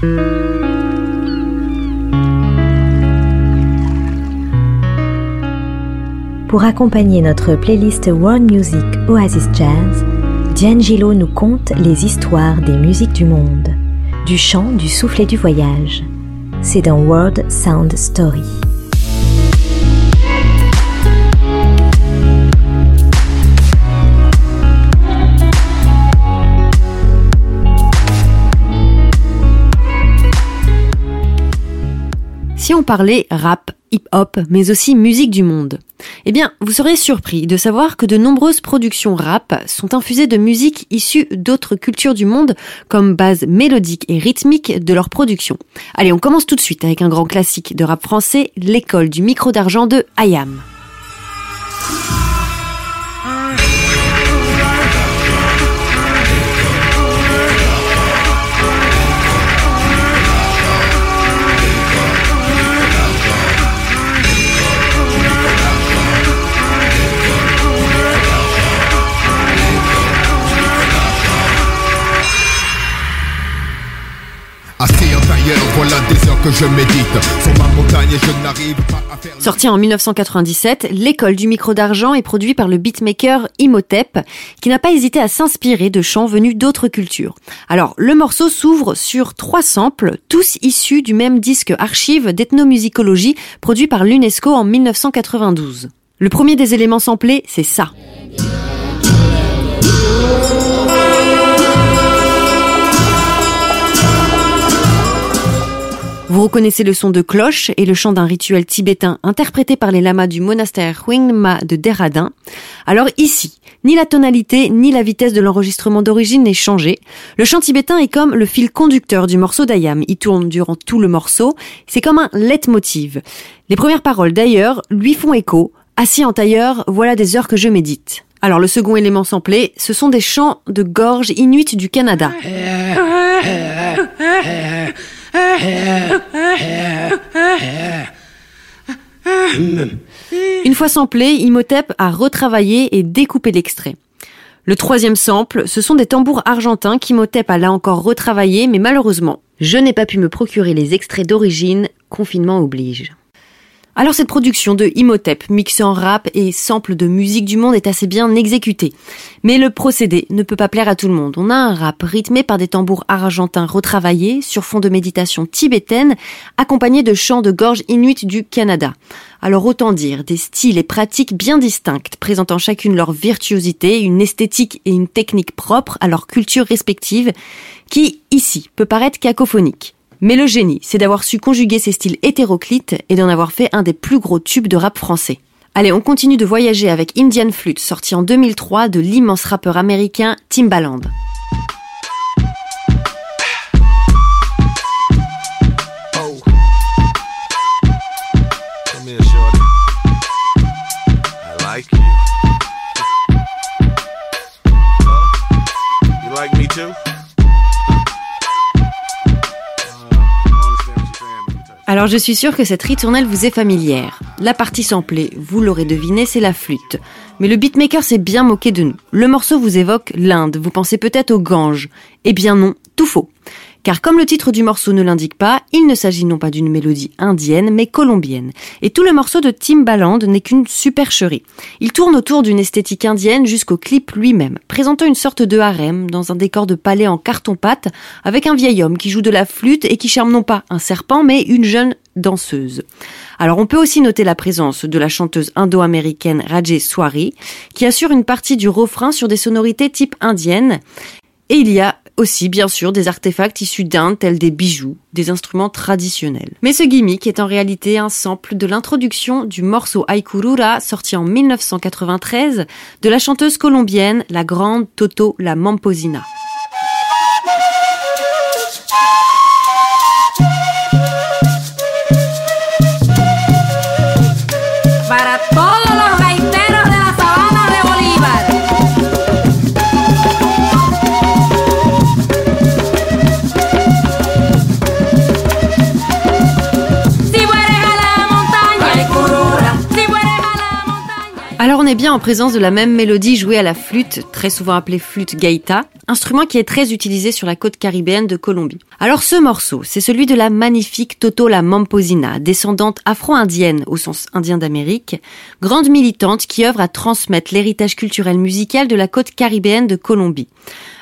Pour accompagner notre playlist World Music Oasis Jazz, D'Angelo nous conte les histoires des musiques du monde, du chant, du souffle et du voyage. C'est dans World Sound Story. Si on parlait rap, hip-hop, mais aussi musique du monde, eh bien, vous serez surpris de savoir que de nombreuses productions rap sont infusées de musique issue d'autres cultures du monde comme base mélodique et rythmique de leur production. Allez, on commence tout de suite avec un grand classique de rap français, l'école du micro d'argent de Ayam. Sorti en 1997, l'école du micro d'argent est produit par le beatmaker Imhotep, qui n'a pas hésité à s'inspirer de chants venus d'autres cultures. Alors, le morceau s'ouvre sur trois samples, tous issus du même disque archive d'ethnomusicologie produit par l'UNESCO en 1992. Le premier des éléments samplés, c'est ça. Vous reconnaissez le son de cloche et le chant d'un rituel tibétain interprété par les lamas du monastère Huingma de Deradin. Alors ici, ni la tonalité ni la vitesse de l'enregistrement d'origine n'est changée. Le chant tibétain est comme le fil conducteur du morceau d'Ayam. Il tourne durant tout le morceau. C'est comme un leitmotiv. Les premières paroles d'ailleurs lui font écho. Assis en tailleur, voilà des heures que je médite. Alors le second élément samplé, ce sont des chants de gorge inuits du Canada. Une fois samplé, Imhotep a retravaillé et découpé l'extrait. Le troisième sample, ce sont des tambours argentins qu'Imhotep a là encore retravaillé, mais malheureusement, je n'ai pas pu me procurer les extraits d'origine, confinement oblige. Alors cette production de Imhotep, mixant rap et sample de musique du monde est assez bien exécutée. Mais le procédé ne peut pas plaire à tout le monde. On a un rap rythmé par des tambours argentins retravaillés sur fond de méditation tibétaine, accompagné de chants de gorge inuits du Canada. Alors autant dire des styles et pratiques bien distinctes, présentant chacune leur virtuosité, une esthétique et une technique propre à leur culture respective, qui, ici, peut paraître cacophonique. Mais le génie, c'est d'avoir su conjuguer ces styles hétéroclites et d'en avoir fait un des plus gros tubes de rap français. Allez, on continue de voyager avec Indian Flute, sorti en 2003 de l'immense rappeur américain Timbaland. Alors je suis sûre que cette ritournelle vous est familière. La partie samplée, vous l'aurez deviné, c'est la flûte. Mais le beatmaker s'est bien moqué de nous. Le morceau vous évoque l'Inde, vous pensez peut-être au Gange. Eh bien non, tout faux. Car comme le titre du morceau ne l'indique pas, il ne s'agit non pas d'une mélodie indienne, mais colombienne. Et tout le morceau de Timbaland n'est qu'une supercherie. Il tourne autour d'une esthétique indienne jusqu'au clip lui-même, présentant une sorte de harem dans un décor de palais en carton-pâte, avec un vieil homme qui joue de la flûte et qui charme non pas un serpent, mais une jeune danseuse. Alors on peut aussi noter la présence de la chanteuse indo-américaine Rajay Swari, qui assure une partie du refrain sur des sonorités type indienne. Et il y a aussi, bien sûr, des artefacts issus d'Inde, tels des bijoux, des instruments traditionnels. Mais ce gimmick est en réalité un sample de l'introduction du morceau Aikurura, sorti en 1993, de la chanteuse colombienne, la grande Toto La Mamposina. Est bien en présence de la même mélodie jouée à la flûte, très souvent appelée flûte gaita, instrument qui est très utilisé sur la côte caribéenne de Colombie. Alors ce morceau, c'est celui de la magnifique Toto la Mamposina, descendante afro-indienne au sens indien d'Amérique, grande militante qui œuvre à transmettre l'héritage culturel musical de la côte caribéenne de Colombie.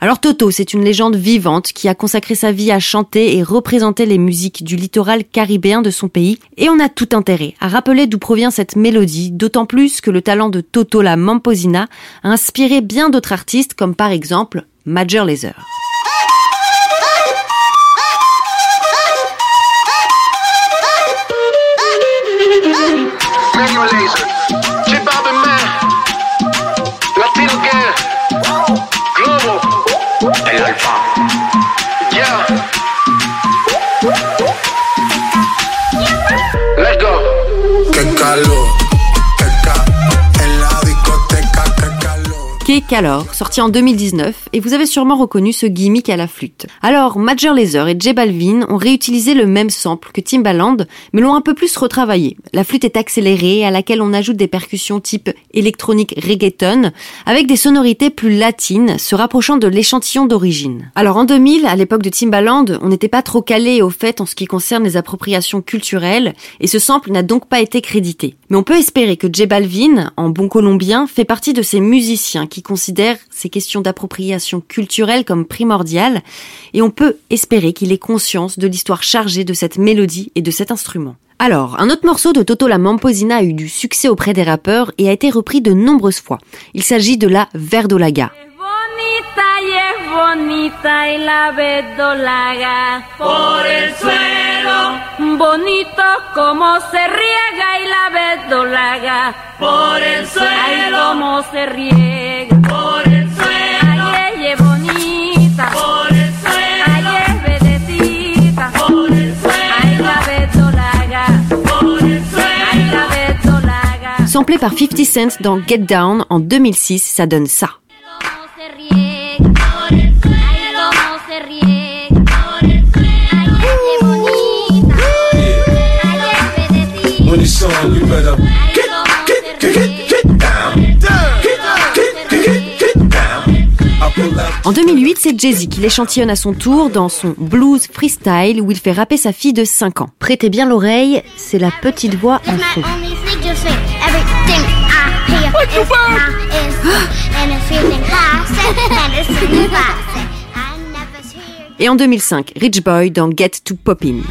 Alors Toto, c'est une légende vivante qui a consacré sa vie à chanter et représenter les musiques du littoral caribéen de son pays. Et on a tout intérêt à rappeler d'où provient cette mélodie, d'autant plus que le talent de Toto la Mamposina a inspiré bien d'autres artistes comme par exemple Major Lazer. Alors, sorti en 2019, et vous avez sûrement reconnu ce gimmick à la flûte. Alors, Major Lazer et J Balvin ont réutilisé le même sample que Timbaland, mais l'ont un peu plus retravaillé. La flûte est accélérée, à laquelle on ajoute des percussions type électronique reggaeton, avec des sonorités plus latines, se rapprochant de l'échantillon d'origine. Alors en 2000, à l'époque de Timbaland, on n'était pas trop calé au fait en ce qui concerne les appropriations culturelles, et ce sample n'a donc pas été crédité. Mais on peut espérer que J Balvin, en bon colombien, fait partie de ces musiciens qui considère ces questions d'appropriation culturelle comme primordiales et on peut espérer qu'il ait conscience de l'histoire chargée de cette mélodie et de cet instrument. Alors, un autre morceau de Toto la Mamposina a eu du succès auprès des rappeurs et a été repris de nombreuses fois. Il s'agit de la Verdolaga. bonito como se riega y la verdolaga por el suelo, se riega. Samplé par 50 Cent dans Get Down en 2006, ça donne ça. En 2008, c'est Jay-Z qui l'échantillonne à son tour dans son Blues Freestyle où il fait rapper sa fille de 5 ans. Prêtez bien l'oreille, c'est la petite voix en Et en 2005, Rich Boy dans Get to Poppin'.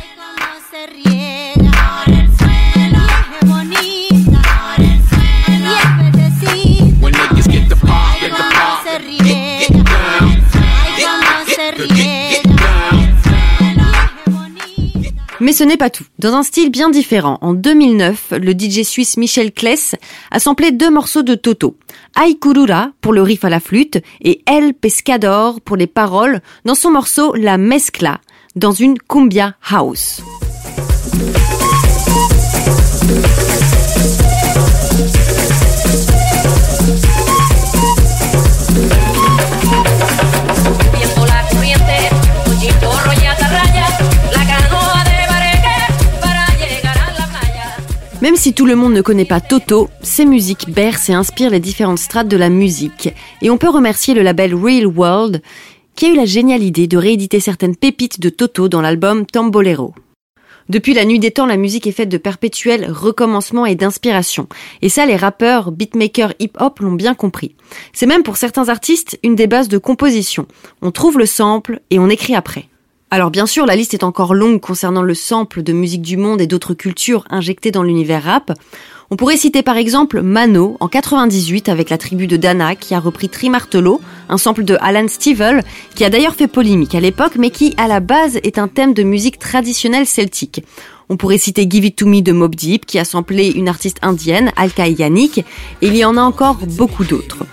Mais ce n'est pas tout. Dans un style bien différent, en 2009, le DJ suisse Michel Kless a samplé deux morceaux de Toto. Aikurura pour le riff à la flûte et El Pescador pour les paroles dans son morceau La Mescla dans une cumbia house. Même si tout le monde ne connaît pas Toto, ses musiques bercent et inspirent les différentes strates de la musique. Et on peut remercier le label Real World qui a eu la géniale idée de rééditer certaines pépites de Toto dans l'album Tambolero. Depuis la nuit des temps, la musique est faite de perpétuels recommencements et d'inspiration. Et ça, les rappeurs, beatmakers, hip-hop l'ont bien compris. C'est même pour certains artistes une des bases de composition. On trouve le sample et on écrit après. Alors bien sûr, la liste est encore longue concernant le sample de musique du monde et d'autres cultures injectées dans l'univers rap. On pourrait citer par exemple Mano en 98 avec la tribu de Dana qui a repris Trimartelo, un sample de Alan Stivell qui a d'ailleurs fait polémique à l'époque mais qui à la base est un thème de musique traditionnelle celtique. On pourrait citer Give It To Me de Mob Deep, qui a samplé une artiste indienne, Alka Yannick, et il y en a encore beaucoup d'autres.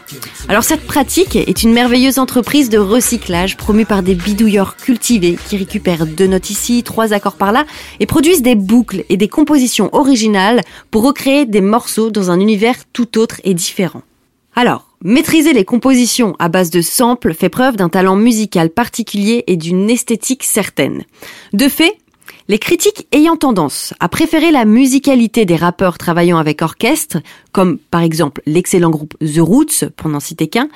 Alors cette pratique est une merveilleuse entreprise de recyclage promue par des bidouilleurs cultivés qui récupèrent deux notes ici, trois accords par là, et produisent des boucles et des compositions originales pour recréer des morceaux dans un univers tout autre et différent. Alors, maîtriser les compositions à base de samples fait preuve d'un talent musical particulier et d'une esthétique certaine. De fait, Les critiques ayant tendance à préférer la musicalité des rappeurs travaillant avec orchestre, comme par exemple l'excellent groupe The Roots, pour n'en citer qu'un,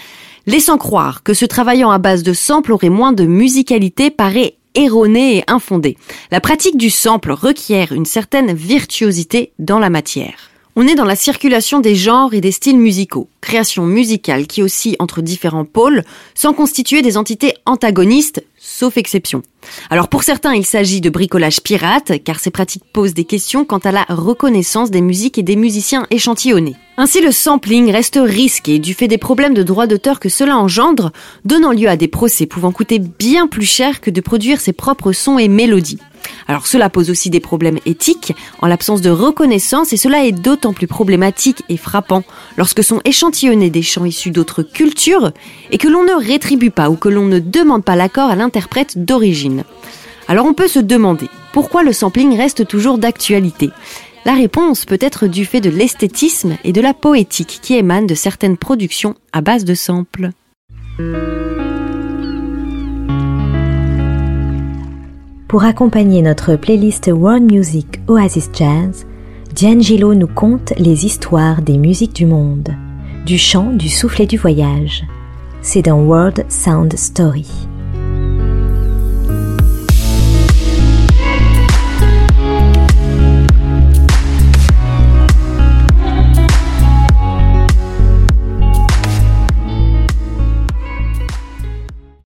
laissant croire que ce travaillant à base de samples aurait moins de musicalité paraît erroné et infondé. La pratique du sample requiert une certaine virtuosité dans la matière. On est dans la circulation des genres et des styles musicaux, création musicale qui aussi entre différents pôles, sans constituer des entités antagonistes, sauf exception. Alors pour certains, il s'agit de bricolage pirate, car ces pratiques posent des questions quant à la reconnaissance des musiques et des musiciens échantillonnés. Ainsi, le sampling reste risqué du fait des problèmes de droit d'auteur que cela engendre, donnant lieu à des procès pouvant coûter bien plus cher que de produire ses propres sons et mélodies. Alors cela pose aussi des problèmes éthiques en l'absence de reconnaissance et cela est d'autant plus problématique et frappant lorsque sont échantillonnés des chants issus d'autres cultures et que l'on ne rétribue pas ou que l'on ne demande pas l'accord à l'interprète d'origine. Alors on peut se demander pourquoi le sampling reste toujours d'actualité. La réponse peut être du fait de l'esthétisme et de la poétique qui émanent de certaines productions à base de samples. Pour accompagner notre playlist World Music Oasis Jazz, Diane Gillot nous conte les histoires des musiques du monde, du chant, du soufflet du voyage. C'est dans World Sound Story.